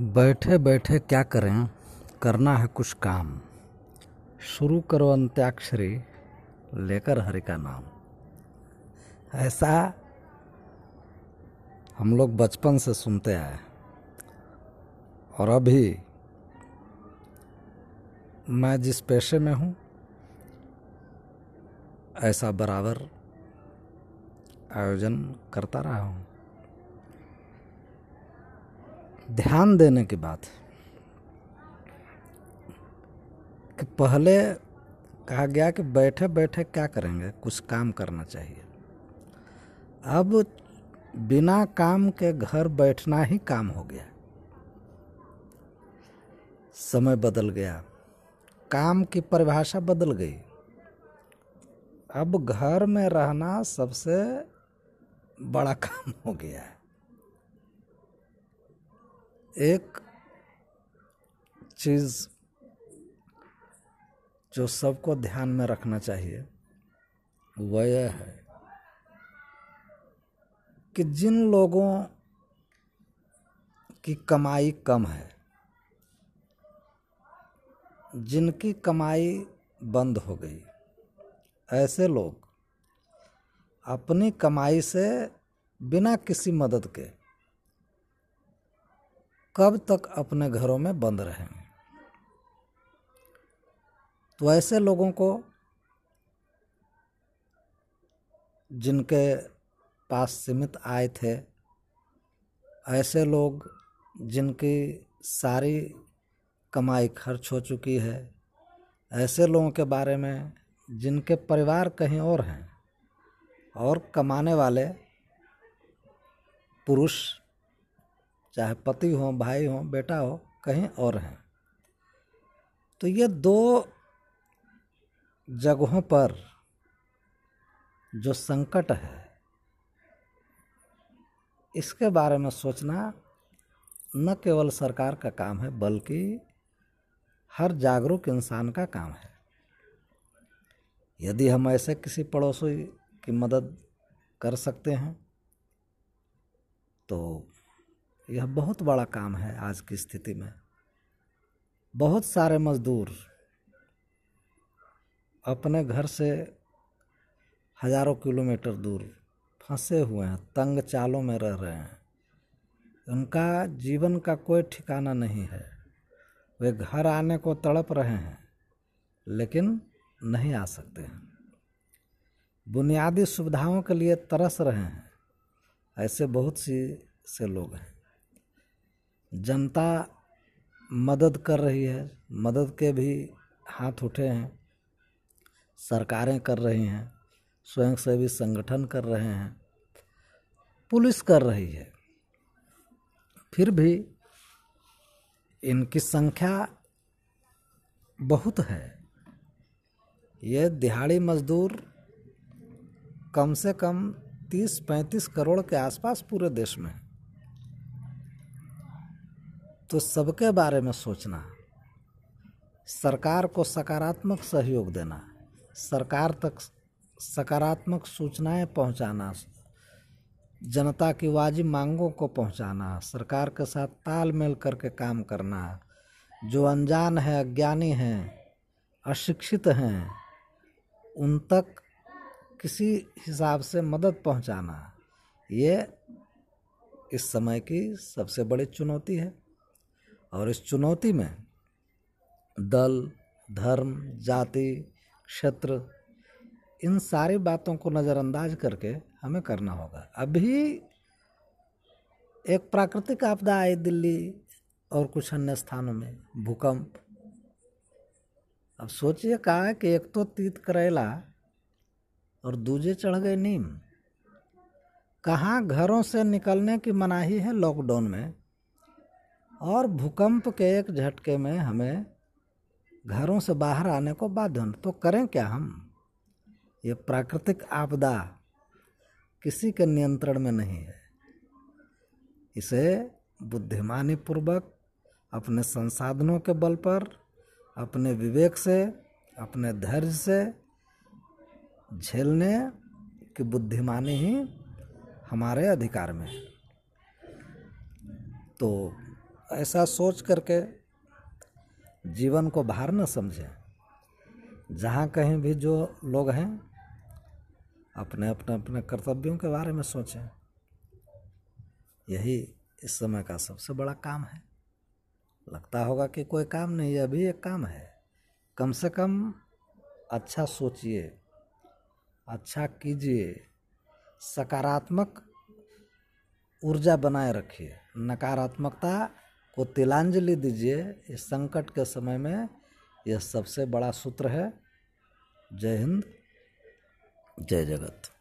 बैठे बैठे क्या करें? करना है कुछ काम। शुरू करो अंत्याक्षरी, लेकर हरि का नाम। ऐसा हम लोग बचपन से सुनते आए। और अभी मैं जिस पेशे में हूँ, ऐसा बराबर आयोजन करता रहा हूँ। ध्यान देने की बात कि पहले कहा गया कि बैठे बैठे क्या करेंगे? कुछ काम करना चाहिए। अब बिना काम के घर बैठना ही काम हो गया। समय बदल गया। काम की परिभाषा बदल गई। अब घर में रहना सबसे बड़ा काम हो गया है। एक चीज़ जो सबको ध्यान में रखना चाहिए वह यह है कि जिन लोगों की कमाई कम है, जिनकी कमाई बंद हो गई, ऐसे लोग अपनी कमाई से बिना किसी मदद के कब तक अपने घरों में बंद रहेंगे तो ऐसे लोगों को जिनके पास सीमित आय थे, ऐसे लोग जिनकी सारी कमाई खर्च हो चुकी है, ऐसे लोगों के बारे में जिनके परिवार कहीं और हैं और कमाने वाले पुरुष चाहे पति हो, भाई हो, बेटा हो, कहीं और हैं। तो ये दो जगहों पर जो संकट है, इसके बारे में सोचना न केवल सरकार का काम है, बल्कि हर जागरूक इंसान का काम है। यदि हम ऐसे किसी पड़ोसी की मदद कर सकते हैं तो यह बहुत बड़ा काम है आज की स्थिति में। बहुत सारे मजदूर अपने घर से हज़ारों किलोमीटर दूर फंसे हुए हैं, तंग चालों में रह रहे हैं। उनका जीवन का कोई ठिकाना नहीं है। वे घर आने को तड़प रहे हैं, लेकिन नहीं आ सकते हैं। बुनियादी सुविधाओं के लिए तरस रहे हैं, ऐसे बहुत सी से लोग हैं। जनता मदद कर रही है, मदद के भी हाथ उठे हैं, सरकारें कर रही हैं, स्वयंसेवी संगठन कर रहे हैं, पुलिस कर रही है। फिर भी इनकी संख्या बहुत है। ये दिहाड़ी मजदूर कम से कम तीस पैंतीस करोड़ के आसपास पूरे देश में तो सबके बारे में सोचना। सरकार को सकारात्मक सहयोग देना। सरकार तक सकारात्मक सूचनाएँ पहुंचाना। जनता की वाजिब मांगों को पहुंचाना। सरकार के साथ तालमेल करके काम करना। जो अनजान है, अज्ञानी हैं, अशिक्षित हैं, उन तक किसी हिसाब से मदद पहुंचाना। ये इस समय की सबसे बड़ी चुनौती है। और इस चुनौती में दल, धर्म, जाति, क्षेत्र, इन सारी बातों को नज़रअंदाज करके हमें करना होगा। अभी एक प्राकृतिक आपदा आई दिल्ली और कुछ अन्य स्थानों में, भूकंप। अब सोचिए कहा कि एक तो तीत करेला और दूजे चढ़ गए नीम। कहाँ घरों से निकलने की मनाही है लॉकडाउन में? और भूकंप के एक झटके में हमें घरों से बाहर आने को बाध्य तो करें क्या हम? ये प्राकृतिक आपदा किसी के नियंत्रण में नहीं है। इसे बुद्धिमानी पूर्वक अपने संसाधनों के बल पर, अपने विवेक से, अपने धैर्य से झेलने की बुद्धिमानी ही हमारे अधिकार में है। तो ऐसा सोच करके जीवन को भार न समझें। जहाँ कहीं भी जो लोग हैं, अपने अपने अपने कर्तव्यों के बारे में सोचें। यही इस समय का सबसे बड़ा काम है। लगता होगा कि कोई काम नहीं है अभी एक काम है। कम से कम अच्छा सोचिए अच्छा कीजिए, सकारात्मक ऊर्जा बनाए रखिए। नकारात्मकता को तिलांजलि दीजिए, इस संकट के समय में यह सबसे बड़ा सूत्र है। जय हिंद, जय जगत।